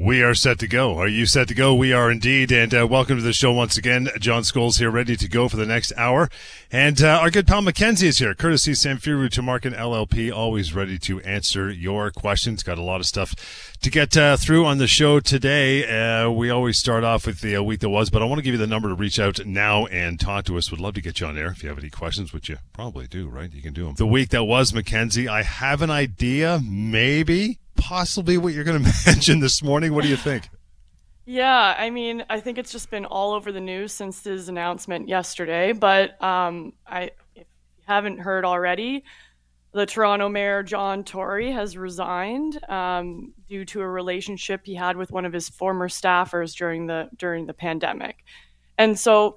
We are set to go. Are you set to go? We are indeed. And uh, welcome to the show once again. John Scholes here, ready to go for the next hour. And uh, our good pal Mackenzie is here, courtesy Sam Samfiru Tumarkin LLP, always ready to answer your questions. Got a lot of stuff to get uh, through on the show today. Uh, we always start off with the uh, week that was, but I want to give you the number to reach out now and talk to us. Would love to get you on air if you have any questions, which you probably do, right? You can do them. The week that was, Mackenzie, I have an idea, maybe possibly what you're going to mention this morning. What do you think? Yeah, I mean, I think it's just been all over the news since his announcement yesterday. But um, I, if you haven't heard already, the Toronto mayor John Tory has resigned um, due to a relationship he had with one of his former staffers during the during the pandemic, and so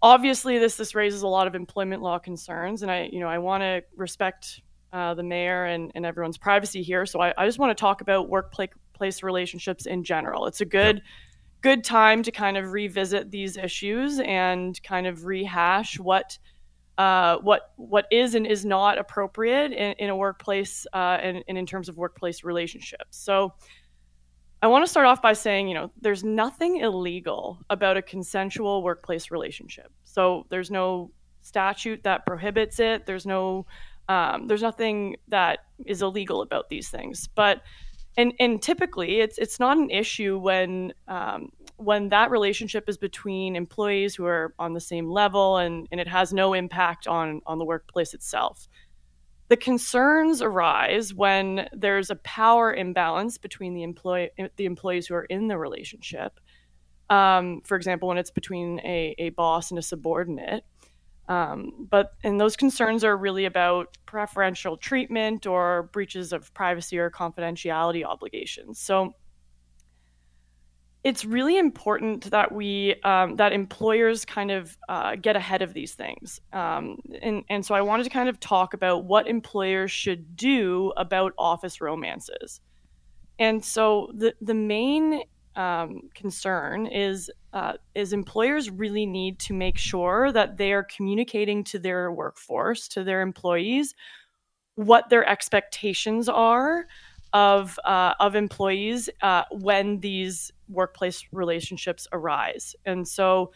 obviously this this raises a lot of employment law concerns. And I, you know, I want to respect uh, the mayor and, and everyone's privacy here. So I, I just want to talk about workplace relationships in general. It's a good. Yep. Good time to kind of revisit these issues and kind of rehash what uh, what what is and is not appropriate in, in a workplace uh, and, and, in terms of workplace relationships. So I want to start off by saying, you know, there's nothing illegal about a consensual workplace relationship. So there's no statute that prohibits it. There's no um, there's nothing that is illegal about these things, but and and typically it's it's not an issue when um, when that relationship is between employees who are on the same level and and it has no impact on on the workplace itself. The concerns arise when there's a power imbalance between the employee the employees who are in the relationship. Um, for example, when it's between a, a boss and a subordinate, um, but and those concerns are really about preferential treatment or breaches of privacy or confidentiality obligations. So it's really important that we um, that employers kind of uh, get ahead of these things. Um, and and so I wanted to kind of talk about what employers should do about office romances. And so the the main um, concern is uh, is employers really need to make sure that they are communicating to their workforce, to their employees, what their expectations are of uh, of employees uh, when these workplace relationships arise. And so,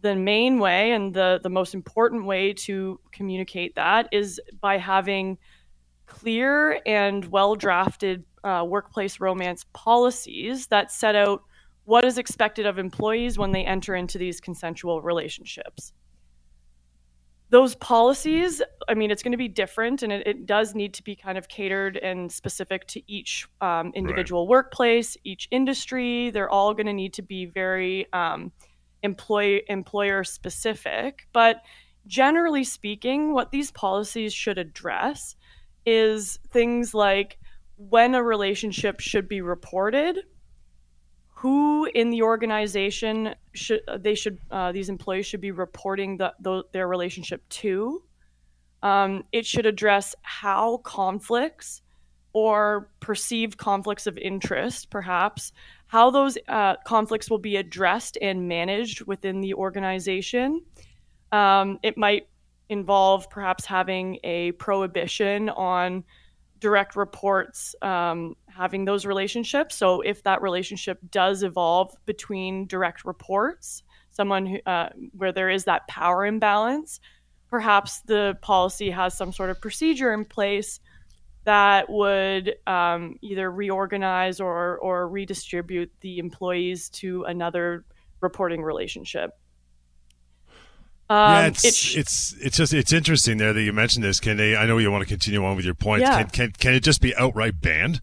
the main way and the the most important way to communicate that is by having clear and well drafted uh, workplace romance policies that set out what is expected of employees when they enter into these consensual relationships. Those policies, I mean, it's going to be different and it, it does need to be kind of catered and specific to each um, individual right. workplace, each industry. They're all going to need to be very um, employee, employer specific. But generally speaking, what these policies should address is things like when a relationship should be reported who in the organization should they should uh, these employees should be reporting the, the, their relationship to. Um, it should address how conflicts or perceived conflicts of interest, perhaps, how those uh, conflicts will be addressed and managed within the organization. Um, it might involve perhaps having a prohibition on direct reports um, having those relationships. So if that relationship does evolve between direct reports, someone who, uh, where there is that power imbalance, perhaps the policy has some sort of procedure in place that would um, either reorganize or, or redistribute the employees to another reporting relationship. Um, yeah, it's, it it's it's just it's interesting there that you mentioned this. Can they? I know you want to continue on with your point. Yeah. Can, can can it just be outright banned?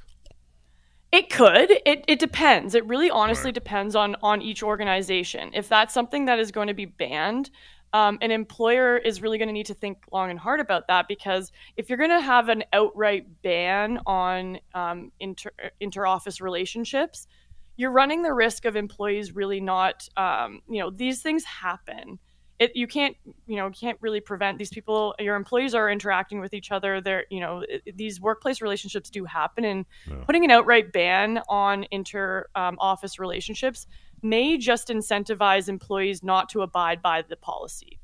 It could. It, it depends. It really honestly right. depends on on each organization. If that's something that is going to be banned, um, an employer is really going to need to think long and hard about that because if you're going to have an outright ban on um, inter inter office relationships, you're running the risk of employees really not. Um, you know, these things happen it, you can't you know can't really prevent these people your employees are interacting with each other they're you know it, these workplace relationships do happen and yeah. putting an outright ban on inter um, office relationships may just incentivize employees not to abide by the policy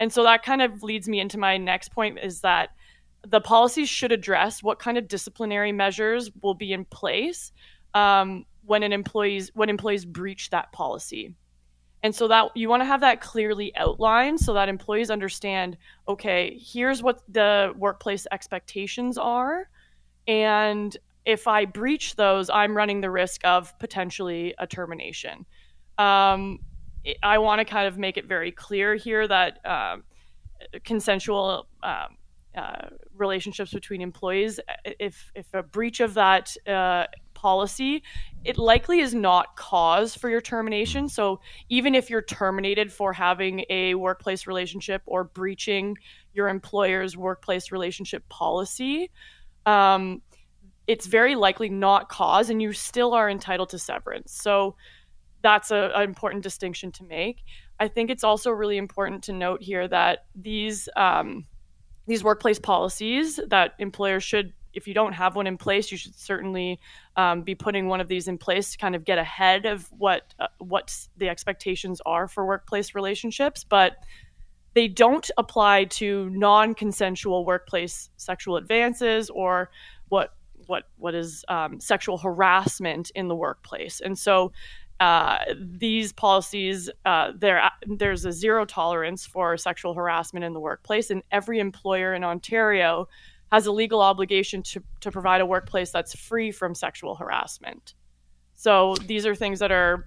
and so that kind of leads me into my next point is that the policies should address what kind of disciplinary measures will be in place um, when an employees when employees breach that policy. And so that you want to have that clearly outlined so that employees understand, okay, here's what the workplace expectations are and if I breach those, I'm running the risk of potentially a termination. Um, I want to kind of make it very clear here that um, consensual um, uh, relationships between employees, if if a breach of that uh, policy, it likely is not cause for your termination. So even if you're terminated for having a workplace relationship or breaching your employer's workplace relationship policy, um, it's very likely not cause and you still are entitled to severance. So that's an important distinction to make. I think it's also really important to note here that these um, these workplace policies that employers should, if you don't have one in place, you should certainly um, be putting one of these in place to kind of get ahead of what uh, what the expectations are for workplace relationships. But they don't apply to non-consensual workplace sexual advances or what what what is um, sexual harassment in the workplace. And so uh, these policies, uh, there there's a zero tolerance for sexual harassment in the workplace, and every employer in Ontario has a legal obligation to to provide a workplace that's free from sexual harassment. So these are things that are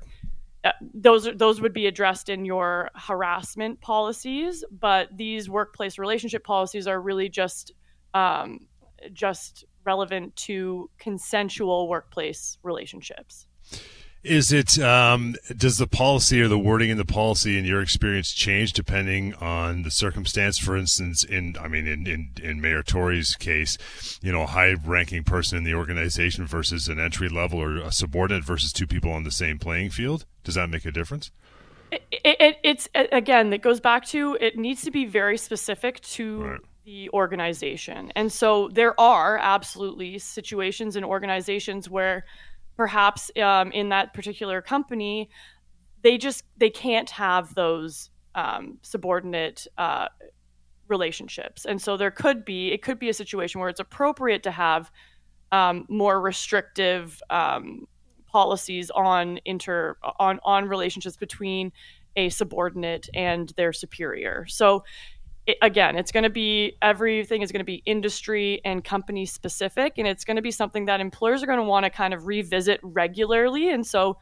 uh, those those would be addressed in your harassment policies, but these workplace relationship policies are really just um, just relevant to consensual workplace relationships. Is it um, does the policy or the wording in the policy, in your experience, change depending on the circumstance? For instance, in I mean, in in, in Mayor Tory's case, you know, a high-ranking person in the organization versus an entry level or a subordinate versus two people on the same playing field. Does that make a difference? It, it, it's again, it goes back to it needs to be very specific to right the organization. And so there are absolutely situations and organizations where perhaps um, in that particular company, they just they can't have those um, subordinate uh, relationships. And so there could be it could be a situation where it's appropriate to have um, more restrictive um, policies on inter on on relationships between a subordinate and their superior. So it, again, it's going to be everything is going to be industry and company specific, and it's going to be something that employers are going to want to kind of revisit regularly. And so,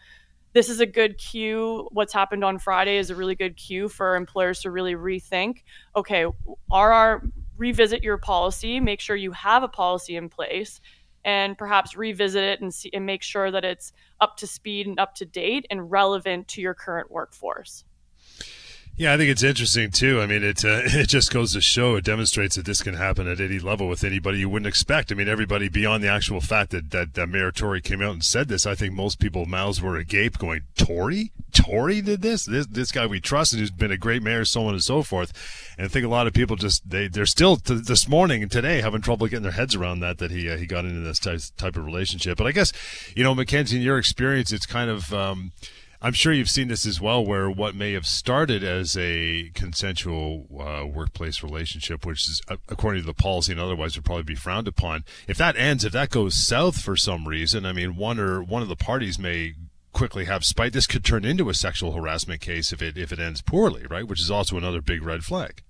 this is a good cue. What's happened on Friday is a really good cue for employers to really rethink. Okay, are our revisit your policy, make sure you have a policy in place, and perhaps revisit it and see and make sure that it's up to speed and up to date and relevant to your current workforce. Yeah, I think it's interesting too. I mean, it uh, it just goes to show it demonstrates that this can happen at any level with anybody you wouldn't expect. I mean, everybody beyond the actual fact that that, that Mayor Tory came out and said this. I think most people's mouths were agape, going, "Tory, Tory did this. This this guy we trust and who's been a great mayor, so on and so forth." And I think a lot of people just they they're still t- this morning and today having trouble getting their heads around that that he uh, he got into this type type of relationship. But I guess you know, Mackenzie, in your experience, it's kind of. Um, I'm sure you've seen this as well, where what may have started as a consensual uh, workplace relationship, which is uh, according to the policy and otherwise would probably be frowned upon, if that ends, if that goes south for some reason, I mean, one or one of the parties may quickly have spite. This could turn into a sexual harassment case if it if it ends poorly, right? Which is also another big red flag.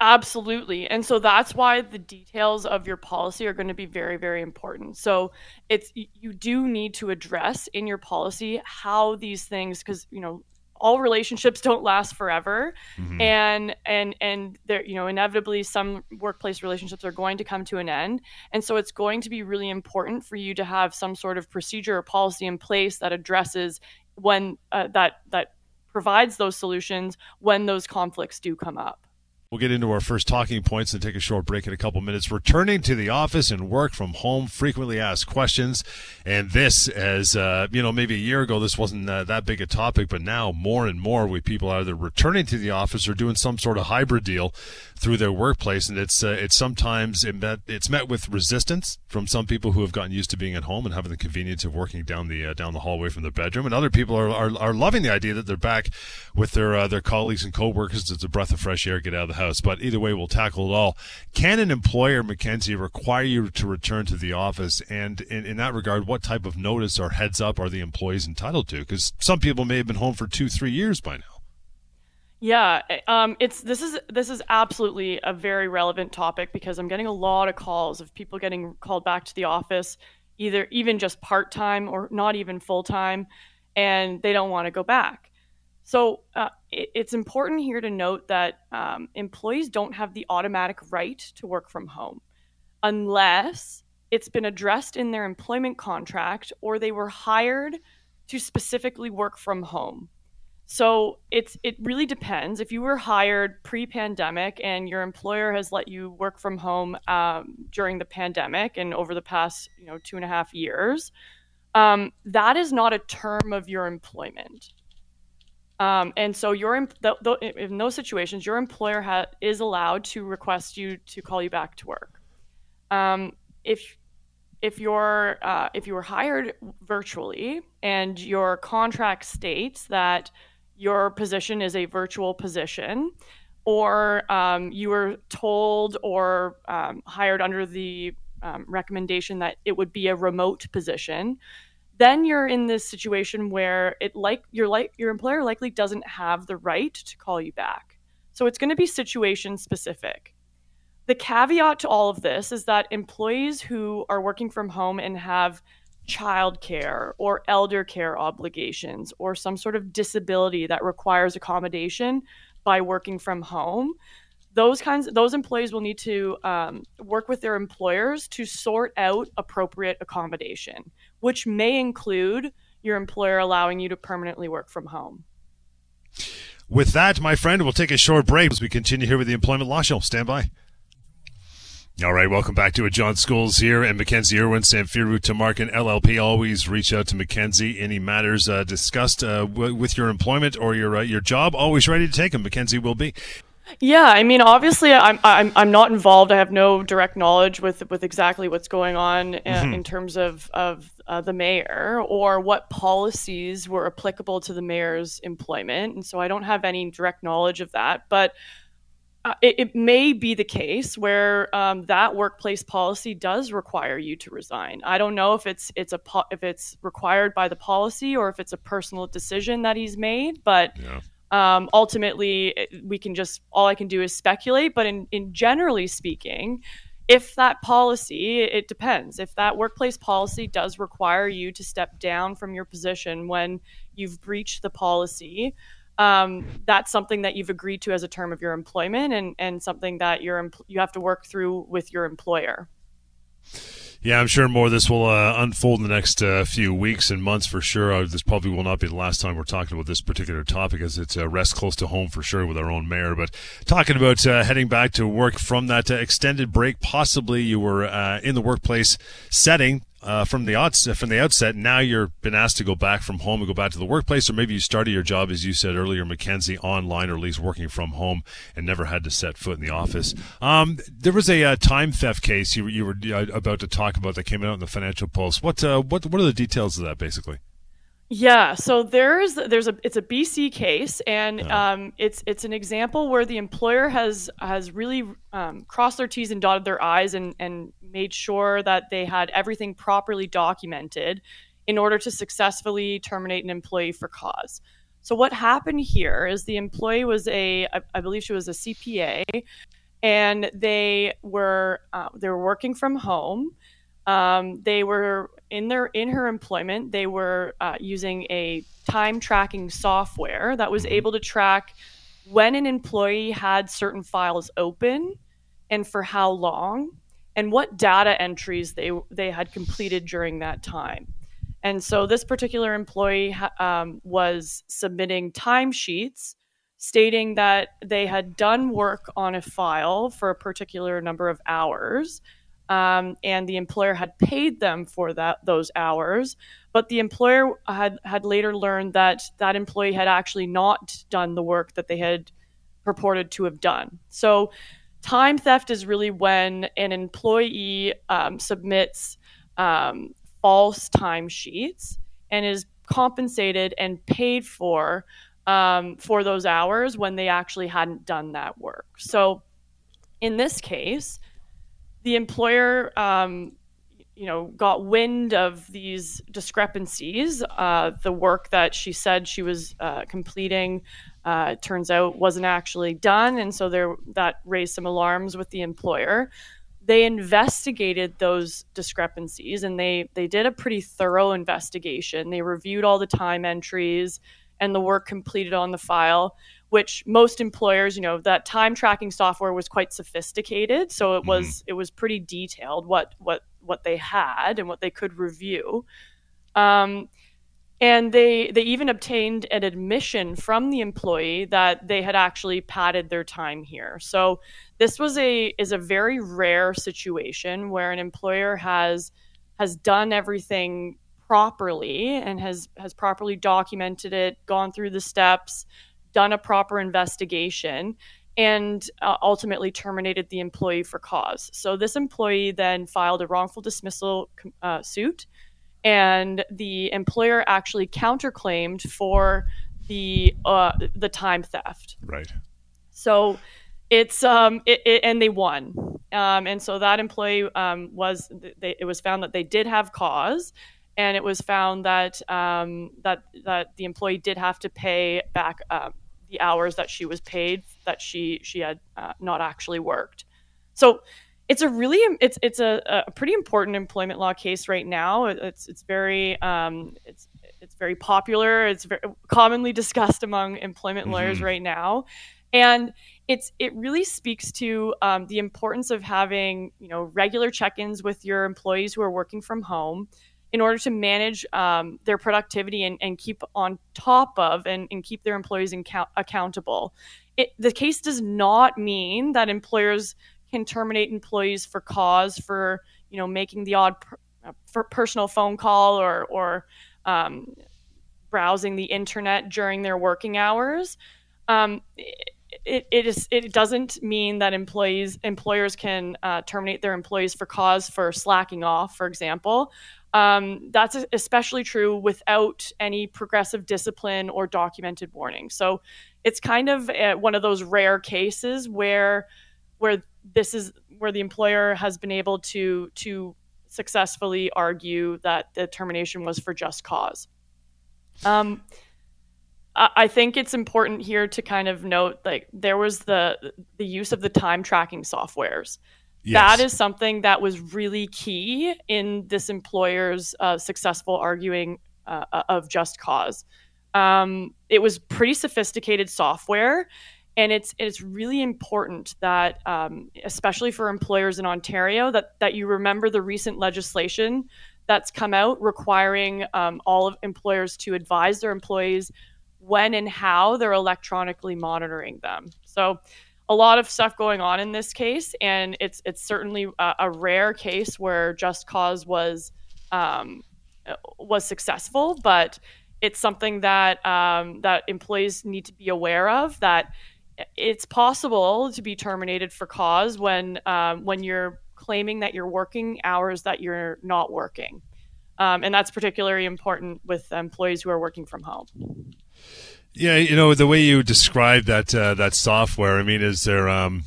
Absolutely. And so that's why the details of your policy are going to be very, very important. So it's, you do need to address in your policy how these things, because, you know, all relationships don't last forever mm-hmm. and and and there you know inevitably some workplace relationships are going to come to an end and so it's going to be really important for you to have some sort of procedure or policy in place that addresses when uh, that that provides those solutions when those conflicts do come up We'll get into our first talking points and take a short break in a couple minutes. Returning to the office and work from home, frequently asked questions. And this, as uh, you know, maybe a year ago, this wasn't uh, that big a topic, but now more and more, we people are either returning to the office or doing some sort of hybrid deal through their workplace, and it's uh, it's sometimes it met, it's met with resistance from some people who have gotten used to being at home and having the convenience of working down the uh, down the hallway from their bedroom, and other people are, are, are loving the idea that they're back with their uh, their colleagues and coworkers. It's a breath of fresh air, get out of the house. But either way, we'll tackle it all. Can an employer, Mackenzie, require you to return to the office? And in, in that regard, what type of notice or heads up are the employees entitled to? Because some people may have been home for two, three years by now. Yeah, um, it's this is this is absolutely a very relevant topic because I'm getting a lot of calls of people getting called back to the office, either even just part time or not even full time, and they don't want to go back. So uh, it, it's important here to note that um, employees don't have the automatic right to work from home unless it's been addressed in their employment contract or they were hired to specifically work from home. So it's it really depends. If you were hired pre-pandemic and your employer has let you work from home um, during the pandemic and over the past you know two and a half years, um, that is not a term of your employment. Um, and so your in those situations, your employer ha- is allowed to request you to call you back to work. Um, if if you're uh, if you were hired virtually and your contract states that your position is a virtual position, or um, you were told or um, hired under the um, recommendation that it would be a remote position, then you're in this situation where it like your like your employer likely doesn't have the right to call you back. So it's going to be situation specific. The caveat to all of this is that employees who are working from home and have childcare or elder care obligations or some sort of disability that requires accommodation by working from home those kinds those employees will need to um, work with their employers to sort out appropriate accommodation which may include your employer allowing you to permanently work from home with that my friend we'll take a short break as we continue here with the employment law show stand by all right, welcome back to it. John Schools here and Mackenzie Irwin, Samfiru Tumarkin, LLP. Always reach out to Mackenzie. Any matters uh, discussed uh, w- with your employment or your uh, your job, always ready to take them. Mackenzie will be. Yeah, I mean, obviously, I'm I'm I'm not involved. I have no direct knowledge with with exactly what's going on uh, mm-hmm. in terms of of uh, the mayor or what policies were applicable to the mayor's employment, and so I don't have any direct knowledge of that. But uh, it, it, may be the case where um, that workplace policy does require you to resign. I don't know if it's it's a po- if it's required by the policy or if it's a personal decision that he's made, but yeah. um, ultimately we can just all I can do is speculate. But in, in generally speaking, if that policy, it depends. If that workplace policy does require you to step down from your position when you've breached the policy um, that's something that you've agreed to as a term of your employment and, and something that you're, you have to work through with your employer. Yeah, I'm sure more of this will uh, unfold in the next uh, few weeks and months for sure. Uh, this probably will not be the last time we're talking about this particular topic, as it's uh, rest close to home for sure with our own mayor. But talking about uh, heading back to work from that uh, extended break, possibly you were in the workplace setting uh, from the outs from the outset. Now you're been asked to go back from home and go back to the workplace, or maybe you started your job as you said earlier, Mackenzie, online or at least working from home and never had to set foot in the office. Um, there was a uh, time theft case you, you were uh, about to talk about that came out in the Financial Post. What uh, what what are the details of that basically? Yeah, so there's there's a it's a BC case, and um, it's it's an example where the employer has has really um, crossed their T's and dotted their I's and and made sure that they had everything properly documented in order to successfully terminate an employee for cause. So what happened here is the employee was a I, I believe she was a CPA, and they were uh, they were working from home. Um, they were in their in her employment, they were uh, using a time tracking software that was mm-hmm. able to track when an employee had certain files open and for how long, and what data entries they they had completed during that time. And so this particular employee um, was submitting timesheets stating that they had done work on a file for a particular number of hours um, and the employer had paid them for that those hours. But the employer had had later learned that that employee had actually not done the work that they had purported to have done. So, time theft is really when an employee um, submits um, false timesheets and is compensated and paid for um, for those hours when they actually hadn't done that work. So in this case, the employer, um, you know, got wind of these discrepancies. Uh, the work that she said she was uh, completing, uh, turns out, wasn't actually done, and so there that raised some alarms with the employer. They investigated those discrepancies, and they they did a pretty thorough investigation. They reviewed all the time entries and the work completed on the file which most employers, you know, that time tracking software was quite sophisticated, so it was mm-hmm. it was pretty detailed what what what they had and what they could review. Um, and they they even obtained an admission from the employee that they had actually padded their time here. So this was a is a very rare situation where an employer has has done everything properly and has has properly documented it, gone through the steps, done a proper investigation and uh, ultimately terminated the employee for cause. So this employee then filed a wrongful dismissal uh, suit, and the employer actually counterclaimed for the uh, the time theft. Right. So it's um it, it, and they won, um, and so that employee um, was they, it was found that they did have cause. And it was found that um, that that the employee did have to pay back um, the hours that she was paid that she she had uh, not actually worked. So it's a really it's it's a, a pretty important employment law case right now. It's it's very um, it's it's very popular. It's very commonly discussed among employment mm-hmm. lawyers right now, and it's it really speaks to um, the importance of having you know regular check-ins with your employees who are working from home in order to manage um, their productivity and, and, keep on top of and, and keep their employees accountable. It, the case does not mean that employers can terminate employees for cause for you know making the odd per, uh, personal phone call or or um, browsing the internet during their working hours. Um, it, it is it doesn't mean that employees employers can uh, terminate their employees for cause for slacking off, for example. Um, that's especially true without any progressive discipline or documented warning. So it's kind of a, one of those rare cases where where this is where the employer has been able to to successfully argue that the termination was for just cause. Um, I think it's important here to kind of note like there was the the use of the time tracking softwares. Yes. That is something that was really key in this employer's uh, successful arguing uh, uh, of just cause. Um, it was pretty sophisticated software, and it's it's really important that, um, especially for employers in Ontario, that that you remember the recent legislation that's come out requiring um, all of employers to advise their employees when and how they're electronically monitoring them. So a lot of stuff going on in this case, and it's it's certainly a, a rare case where just cause was um, was successful, but it's something that um, that employees need to be aware of that it's possible to be terminated for cause when um, when you're claiming that you're working hours that you're not working, um, and that's particularly important with employees who are working from home. Yeah, you know the way you describe that uh, that software. I mean, is there um,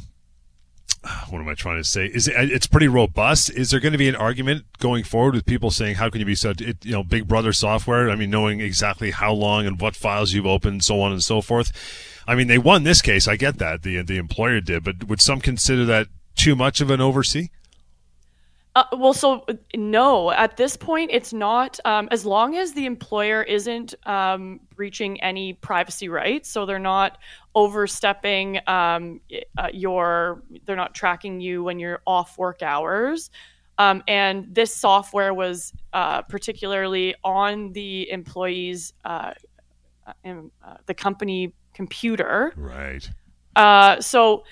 what am I trying to say? Is it, it's pretty robust? Is there going to be an argument going forward with people saying how can you be such you know Big Brother software? I mean, knowing exactly how long and what files you've opened, so on and so forth. I mean, they won this case. I get that the the employer did, but would some consider that too much of an oversee? Uh, well, so no, at this point, it's not. Um, as long as the employer isn't um, breaching any privacy rights, so they're not overstepping um, uh, your, they're not tracking you when you're off work hours. Um, and this software was uh, particularly on the employees, uh, in, uh, the company computer. Right. so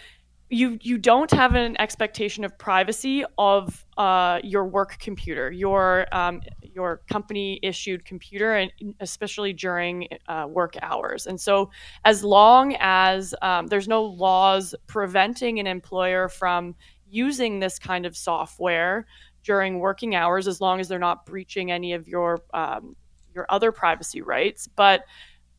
you you don't have an expectation of privacy of uh, your work computer, your um, your company issued computer, and especially during uh, work hours. And so, as long as um, there's no laws preventing an employer from using this kind of software during working hours, as long as they're not breaching any of your um, your other privacy rights, but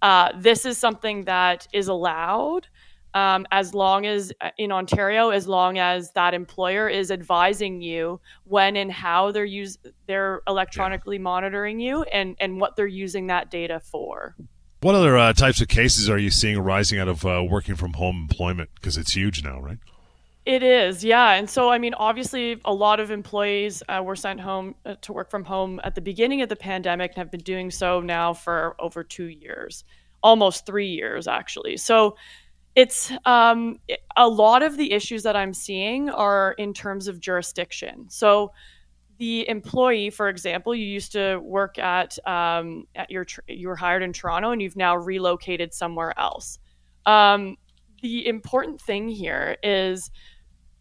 Uh, this is something that is allowed um, as long as uh, in Ontario, as long as that employer is advising you when and how they're use they're electronically yeah. monitoring you and and what they're using that data for. What other uh, types of cases are you seeing arising out of uh, working from home employment? Because it's huge now, right? It is, yeah. And so, I mean, obviously, a lot of employees uh, were sent home uh, to work from home at the beginning of the pandemic and have been doing so now for over two years, almost three years, actually. So, it's um, a lot of the issues that I'm seeing are in terms of jurisdiction. So, the employee, for example, you used to work at um, at your you were hired in Toronto and you've now relocated somewhere else. Um, the important thing here is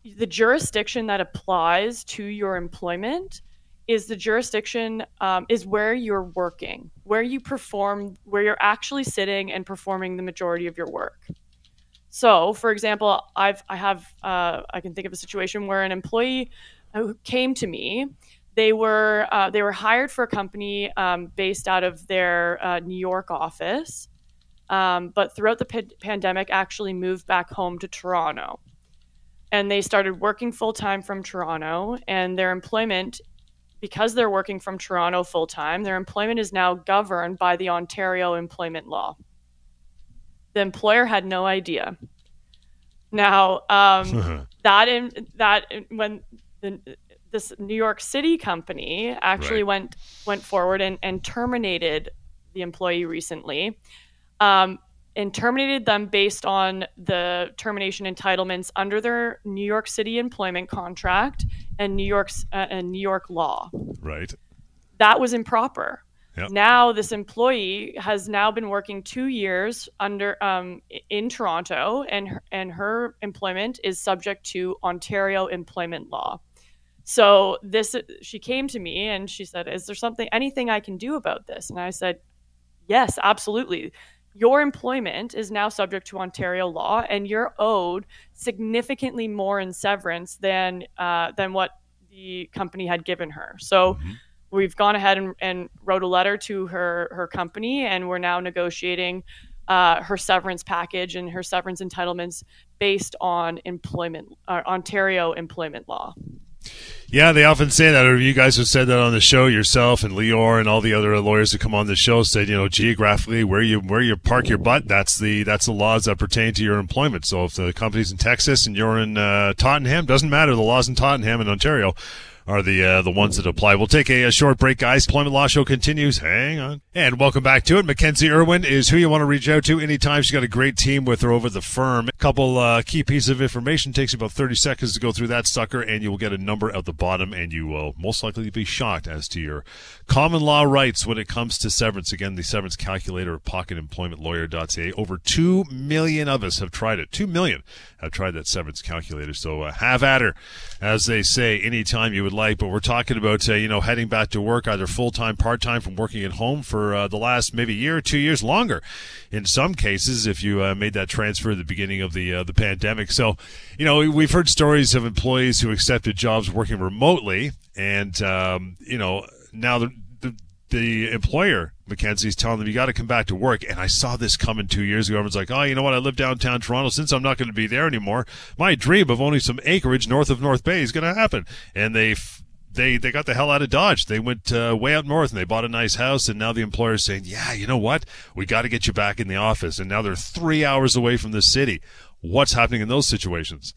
the jurisdiction that applies to your employment is the jurisdiction um, is where you're working, where you perform, where you're actually sitting and performing the majority of your work. So, for example, I've I have uh, I can think of a situation where an employee who came to me. They were uh, they were hired for a company um, based out of their uh, New York office, um, but throughout the p- pandemic, actually moved back home to Toronto, and they started working full time from Toronto. And their employment, because they're working from Toronto full time, their employment is now governed by the Ontario employment law. The employer had no idea. Now, um, that in that when the, this New York City company actually right. went went forward and, and terminated the employee recently, um, and terminated them based on the termination entitlements under their New York City employment contract and New York's uh, and New York law. Right. That was improper. Yep. Now this employee has now been working two years under um, in Toronto, and her, and her employment is subject to Ontario employment law. So this she came to me and she said, "Is there something anything I can do about this?" And I said, "Yes, absolutely. Your employment is now subject to Ontario law, and you're owed significantly more in severance than uh, than what the company had given her." So. Mm-hmm we've gone ahead and, and, wrote a letter to her her company, and we're now negotiating uh, her severance package and her severance entitlements based on employment uh, Ontario employment law. Yeah, they often say that, or you guys have said that on the show yourself, and Leor and all the other lawyers who come on the show said, you know, geographically where you where you park your butt, that's the that's the laws that pertain to your employment. So if the company's in Texas and you're in uh, Tottenham, doesn't matter. The laws in Tottenham and Ontario are the uh, the ones that apply. We'll take a, a, short break, guys. Employment Law Show continues. Hang on. And welcome back to it. Mackenzie Irwin is who you want to reach out to anytime. She's got a great team with her over the firm. A couple uh, key pieces of information. Takes about 30 seconds to go through that sucker, and you will get a number at the bottom, and you will most likely be shocked as to your common law rights when it comes to severance. Again, the severance calculator at pocketemploymentlawyer.ca. Over 2 million of us have tried it. 2 million have tried that severance calculator. So uh, have at her, as they say, anytime you would like. But we're talking about, uh, you know, heading back to work, either full time, part time, from working at home for uh, the last maybe year, or two years longer. In some cases, if you uh, made that transfer at the beginning of the uh, the pandemic. So, you know, we've heard stories of employees who accepted jobs working remotely, and um, you know, now the, employer Mackenzie's telling them you got to come back to work. And I saw this coming two years ago. Everyone's like, "Oh, you know what? I live downtown Toronto. Since I'm not going to be there anymore, my dream of owning some acreage north of North Bay is going to happen." And they they they got the hell out of Dodge. They went uh, way out north and they bought a nice house. And now the employer's saying, "Yeah, you know what? We got to get you back in the office." And now they're three hours away from the city. What's happening in those situations?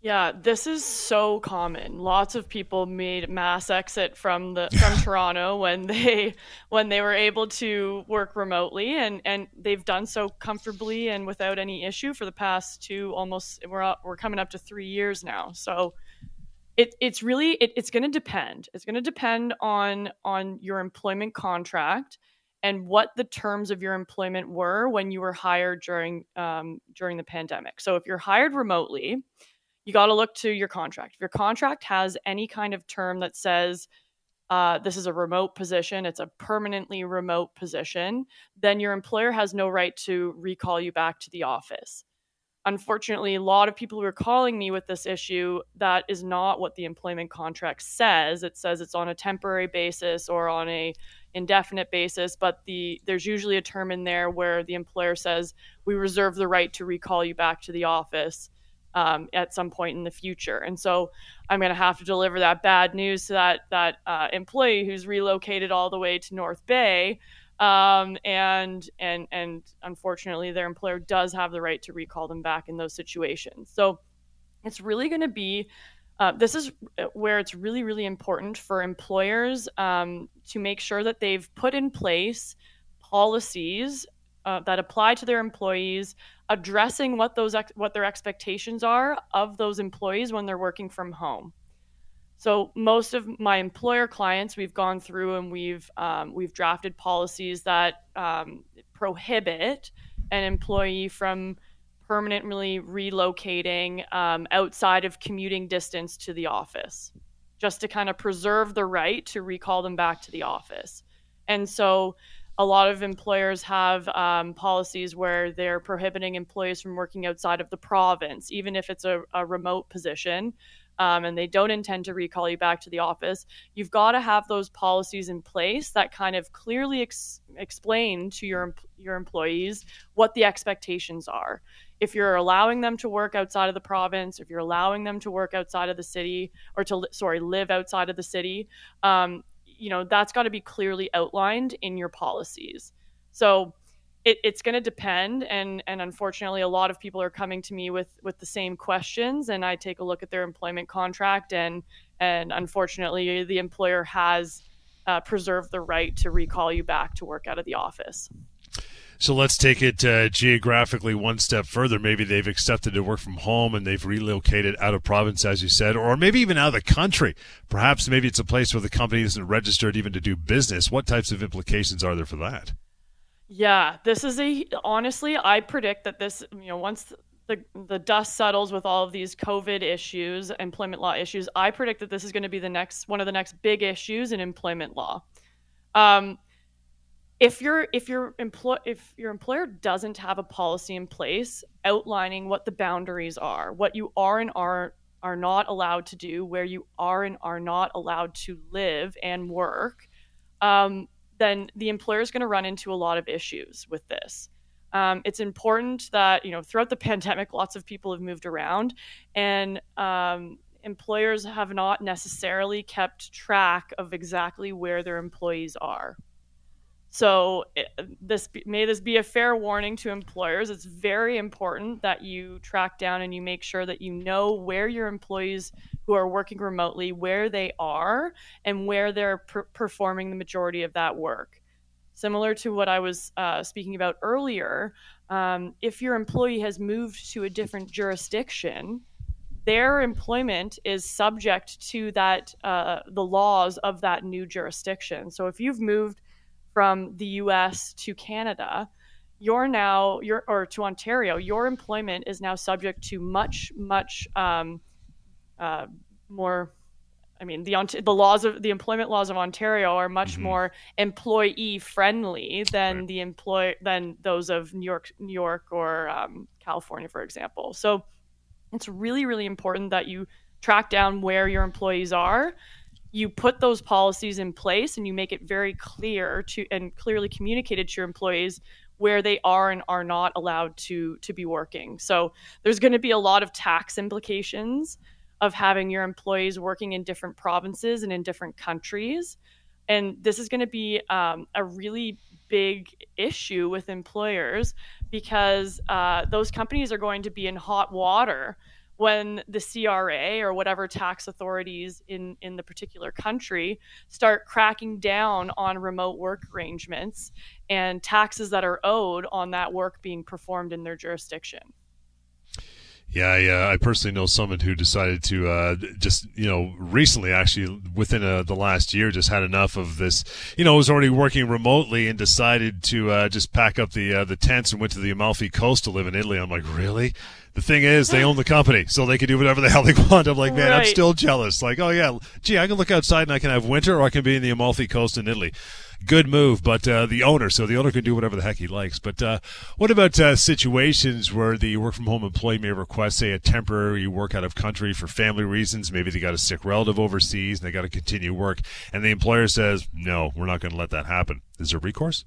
Yeah, this is so common. Lots of people made mass exit from the from Toronto when they when they were able to work remotely and and they've done so comfortably and without any issue for the past two almost we're up, we're coming up to 3 years now. So it, it's really it, it's going to depend. It's going to depend on on your employment contract and what the terms of your employment were when you were hired during um, during the pandemic. So if you're hired remotely, you got to look to your contract. If your contract has any kind of term that says uh, this is a remote position, it's a permanently remote position, then your employer has no right to recall you back to the office. Unfortunately, a lot of people who are calling me with this issue, that is not what the employment contract says. It says it's on a temporary basis or on a indefinite basis, but the there's usually a term in there where the employer says we reserve the right to recall you back to the office um, at some point in the future. And so I'm going to have to deliver that bad news to that that uh, employee who's relocated all the way to North Bay. Um, and and and unfortunately, their employer does have the right to recall them back in those situations. So it's really going to be uh, this is where it's really really important for employers um, to make sure that they've put in place policies uh, that apply to their employees, addressing what those ex- what their expectations are of those employees when they're working from home. So most of my employer clients, we've gone through and we've um, we've drafted policies that um, prohibit an employee from permanently relocating um, outside of commuting distance to the office, just to kind of preserve the right to recall them back to the office. And so a lot of employers have um, policies where they're prohibiting employees from working outside of the province, even if it's a, a remote position um, and they don't intend to recall you back to the office, you've got to have those policies in place that kind of clearly ex- explain to your your employees what the expectations are. If you're allowing them to work outside of the province, if you're allowing them to work outside of the city, or to sorry live outside of the city, um, you know that's got to be clearly outlined in your policies. So it, it's going to depend and and unfortunately a lot of people are coming to me with with the same questions and i take a look at their employment contract and and unfortunately the employer has uh, preserved the right to recall you back to work out of the office so let's take it uh, geographically one step further. Maybe they've accepted to work from home and they've relocated out of province, as you said, or maybe even out of the country. Perhaps maybe it's a place where the company isn't registered even to do business. What types of implications are there for that? Yeah, this is a honestly, I predict that this, you know, once the the dust settles with all of these COVID issues, employment law issues, I predict that this is going to be the next one of the next big issues in employment law. Um, if your if your employ if your employer doesn't have a policy in place outlining what the boundaries are, what you are and are are not allowed to do, where you are and are not allowed to live and work, um, then the employer is going to run into a lot of issues with this. Um, it's important that you know throughout the pandemic, lots of people have moved around, and um, employers have not necessarily kept track of exactly where their employees are. So it, this may this be a fair warning to employers. It's very important that you track down and you make sure that you know where your employees who are working remotely where they are and where they're per- performing the majority of that work. Similar to what I was uh, speaking about earlier, um, if your employee has moved to a different jurisdiction, their employment is subject to that uh, the laws of that new jurisdiction. So if you've moved from the US to Canada, you're now you're or to Ontario, your employment is now subject to much much um, uh, more. I mean, the the laws of the employment laws of Ontario are much mm-hmm. more employee friendly than right. the employ than those of New York, New York or um, California, for example. So it's really really important that you track down where your employees are you put those policies in place and you make it very clear to and clearly communicated to your employees where they are and are not allowed to to be working. So there's going to be a lot of tax implications of having your employees working in different provinces and in different countries. And this is going to be um, a really big issue with employers because uh, those companies are going to be in hot water when the CRA or whatever tax authorities in, in the particular country start cracking down on remote work arrangements and taxes that are owed on that work being performed in their jurisdiction. Yeah, yeah. I personally know someone who decided to uh, just, you know, recently, actually, within uh, the last year, just had enough of this. You know, was already working remotely and decided to uh, just pack up the uh, the tents and went to the Amalfi Coast to live in Italy. I'm like, really? The thing is, they own the company, so they can do whatever the hell they want. I'm like, man, right. I'm still jealous. Like, oh yeah, gee, I can look outside and I can have winter, or I can be in the Amalfi Coast in Italy. good move. But uh, the owner, so the owner can do whatever the heck he likes. But uh, what about uh, situations where the work from home employee may request, say, a temporary work out of country for family reasons? Maybe they got a sick relative overseas and they got to continue work, and the employer says, "No, we're not going to let that happen." Is there recourse?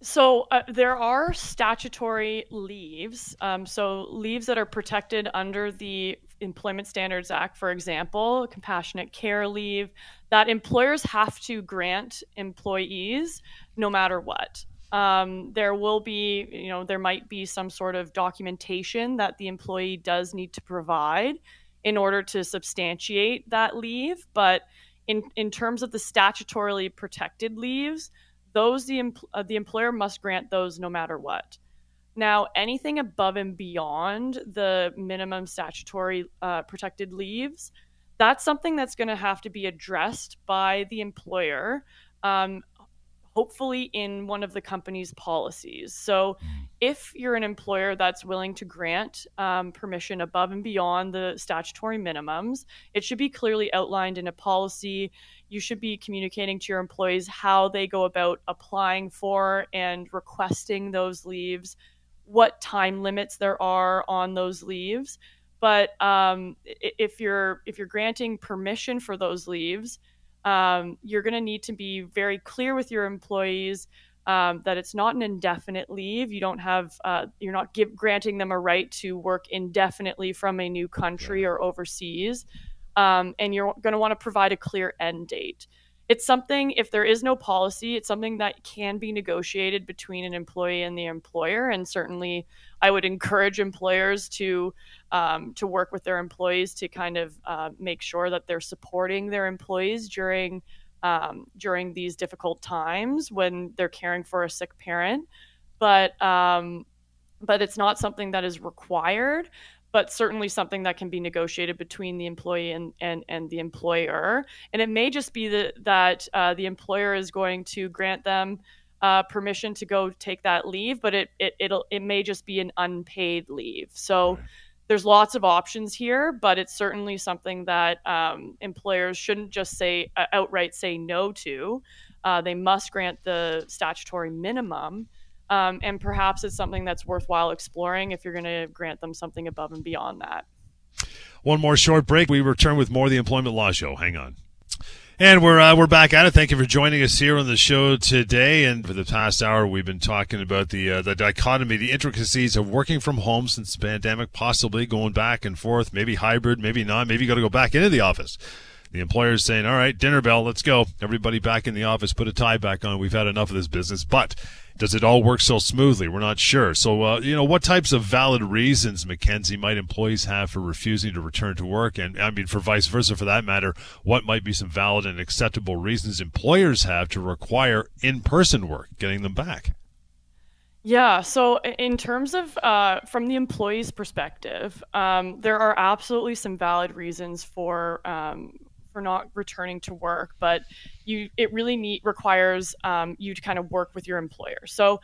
So uh, there are statutory leaves. Um, so leaves that are protected under the Employment Standards Act, for example, compassionate care leave, that employers have to grant employees no matter what. Um, there will be, you know, there might be some sort of documentation that the employee does need to provide in order to substantiate that leave. But in, in terms of the statutorily protected leaves, those the, uh, the employer must grant those no matter what. Now, anything above and beyond the minimum statutory uh, protected leaves, that's something that's going to have to be addressed by the employer, um, hopefully in one of the company's policies. So, if you're an employer that's willing to grant um, permission above and beyond the statutory minimums, it should be clearly outlined in a policy. You should be communicating to your employees how they go about applying for and requesting those leaves what time limits there are on those leaves. But um, if you're if you're granting permission for those leaves, um, you're going to need to be very clear with your employees um, that it's not an indefinite leave. You don't have uh, you're not give, granting them a right to work indefinitely from a new country or overseas, um, and you're going to want to provide a clear end date it's something if there is no policy it's something that can be negotiated between an employee and the employer. And certainly i would encourage employers to um, to work with their employees to kind of uh, make sure that they're supporting their employees during um, during these difficult times when they're caring for a sick parent. But um, but it's not something that is required but certainly something that can be negotiated between the employee and, and, and the employer. And it may just be that, that uh, the employer is going to grant them uh, permission to go take that leave, but it, it, it'll, it may just be an unpaid leave. So right. there's lots of options here, but it's certainly something that um, employers shouldn't just say uh, outright say no to. Uh, they must grant the statutory minimum. Um, and perhaps it's something that's worthwhile exploring if you're going to grant them something above and beyond that. One more short break. We return with more of the Employment Law Show. Hang on. And we're uh, we're back at it. Thank you for joining us here on the show today. And for the past hour, we've been talking about the uh, the dichotomy, the intricacies of working from home since the pandemic, possibly going back and forth, maybe hybrid, maybe not. Maybe you got to go back into the office. The employer's saying, "All right, dinner bell, let's go. Everybody back in the office. Put a tie back on. We've had enough of this business." But does it all work so smoothly? We're not sure. So, uh, you know, what types of valid reasons, Mackenzie, might employees have for refusing to return to work? And I mean, for vice versa, for that matter, what might be some valid and acceptable reasons employers have to require in person work, getting them back? Yeah. So, in terms of uh, from the employee's perspective, um, there are absolutely some valid reasons for um, for not returning to work, but you it really need requires um, you to kind of work with your employer. So,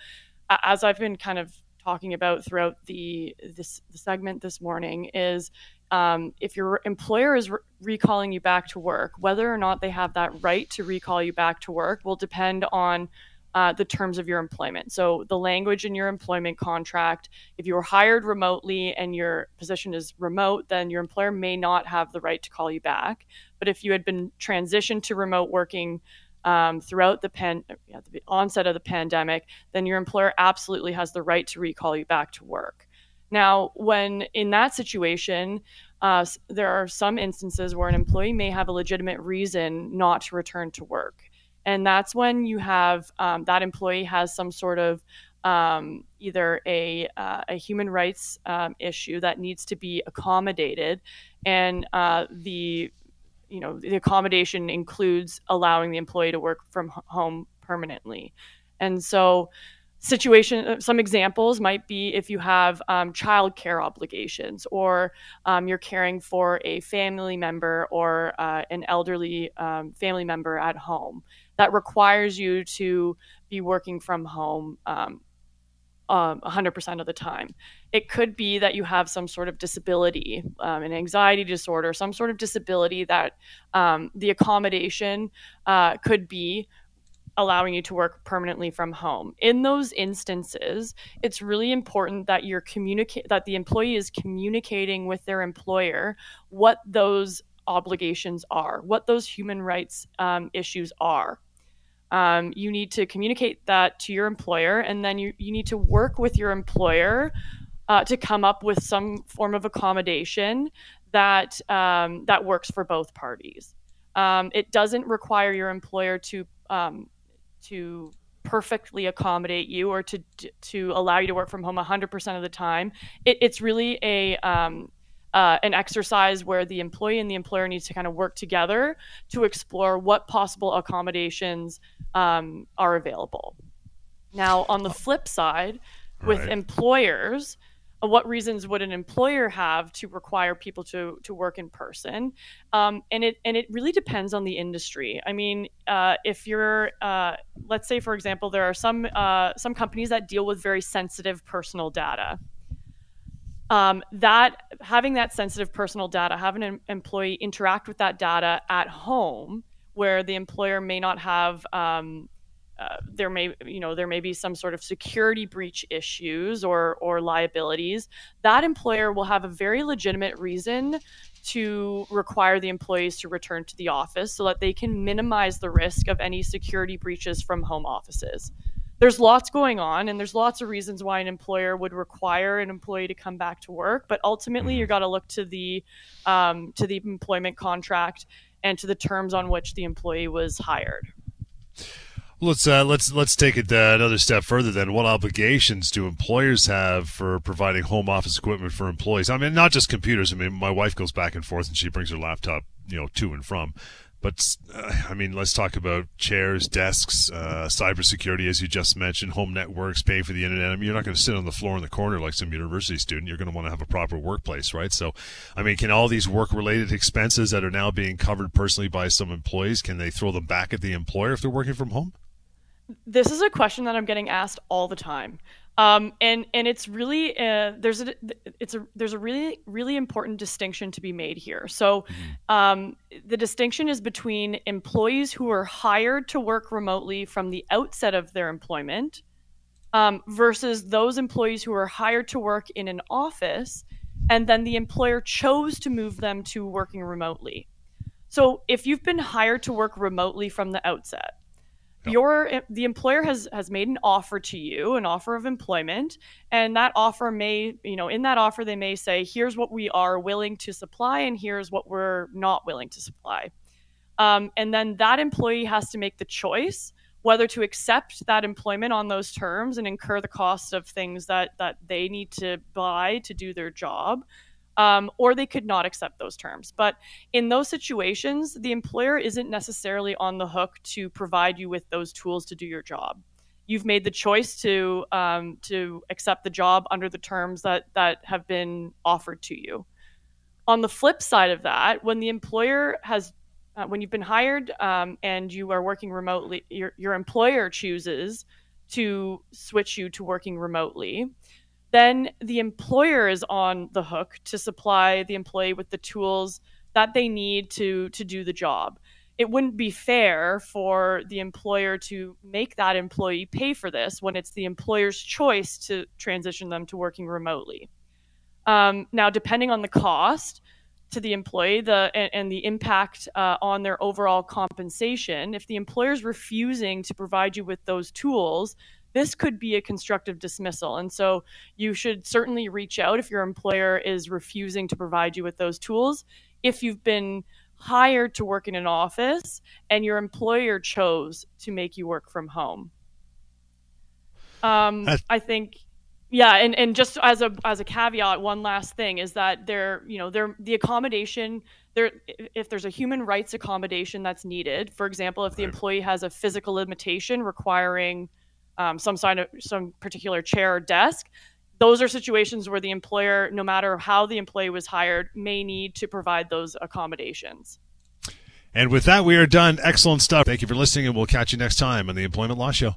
as I've been kind of talking about throughout the this the segment this morning is um, if your employer is re- recalling you back to work, whether or not they have that right to recall you back to work will depend on uh, the terms of your employment. So, the language in your employment contract, if you were hired remotely and your position is remote, then your employer may not have the right to call you back. But if you had been transitioned to remote working um, throughout the, the onset of the pandemic, then your employer absolutely has the right to recall you back to work. Now, when in that situation, uh, there are some instances where an employee may have a legitimate reason not to return to work and that's when you have um, that employee has some sort of um, either a, uh, a human rights um, issue that needs to be accommodated, and uh, the you know the accommodation includes allowing the employee to work from home permanently, and so situation uh, some examples might be if you have um, child care obligations or um, you're caring for a family member or uh, an elderly um, family member at home. That requires you to be working from home um, um, 100% of the time. It could be that you have some sort of disability, um, an anxiety disorder, some sort of disability that um, the accommodation uh, could be allowing you to work permanently from home. In those instances, it's really important that you're communicate that the employee is communicating with their employer what those obligations are, what those human rights um, issues are. Um, you need to communicate that to your employer, and then you, you need to work with your employer uh, to come up with some form of accommodation that um, that works for both parties. Um, it doesn't require your employer to um, to perfectly accommodate you or to to allow you to work from home 100% of the time. It, it's really a um, uh, an exercise where the employee and the employer needs to kind of work together to explore what possible accommodations um, are available. Now, on the flip side, with right. employers, what reasons would an employer have to require people to to work in person um, and it and it really depends on the industry i mean uh, if you're uh, let's say for example there are some uh, some companies that deal with very sensitive personal data um, that having that sensitive personal data having an employee interact with that data at home where the employer may not have um, uh, there may you know there may be some sort of security breach issues or or liabilities that employer will have a very legitimate reason to require the employees to return to the office so that they can minimize the risk of any security breaches from home offices there's lots going on and there's lots of reasons why an employer would require an employee to come back to work but ultimately mm-hmm. you got to look to the um, to the employment contract and to the terms on which the employee was hired Let's uh, let's let's take it uh, another step further. Then, what obligations do employers have for providing home office equipment for employees? I mean, not just computers. I mean, my wife goes back and forth, and she brings her laptop, you know, to and from. But uh, I mean, let's talk about chairs, desks, uh, cybersecurity, as you just mentioned, home networks, paying for the internet. I mean, you're not going to sit on the floor in the corner like some university student. You're going to want to have a proper workplace, right? So, I mean, can all these work-related expenses that are now being covered personally by some employees, can they throw them back at the employer if they're working from home? This is a question that I'm getting asked all the time. Um, and and it's really uh, there's a it's a there's a really really important distinction to be made here. So mm-hmm. um, the distinction is between employees who are hired to work remotely from the outset of their employment um, versus those employees who are hired to work in an office and then the employer chose to move them to working remotely. So if you've been hired to work remotely from the outset your the employer has has made an offer to you an offer of employment and that offer may you know in that offer they may say here's what we are willing to supply and here's what we're not willing to supply. Um, and then that employee has to make the choice whether to accept that employment on those terms and incur the cost of things that that they need to buy to do their job um, or they could not accept those terms. But in those situations, the employer isn't necessarily on the hook to provide you with those tools to do your job. You've made the choice to um, to accept the job under the terms that that have been offered to you. On the flip side of that, when the employer has uh, when you've been hired um, and you are working remotely, your, your employer chooses to switch you to working remotely then the employer is on the hook to supply the employee with the tools that they need to to do the job. It wouldn't be fair for the employer to make that employee pay for this when it's the employer's choice to transition them to working remotely. Um, now, depending on the cost to the employee the and, and the impact uh, on their overall compensation, if the employer is refusing to provide you with those tools, this could be a constructive dismissal. And so you should certainly reach out if your employer is refusing to provide you with those tools. If you've been hired to work in an office and your employer chose to make you work from home. Um, I think yeah, and, and just as a as a caveat, one last thing is that there, you know, there the accommodation there if there's a human rights accommodation that's needed, for example, if the employee has a physical limitation requiring um, some sign of some particular chair or desk. Those are situations where the employer no matter how the employee was hired may need to provide those accommodations. And with that we are done. Excellent stuff. Thank you for listening and we'll catch you next time on the employment law show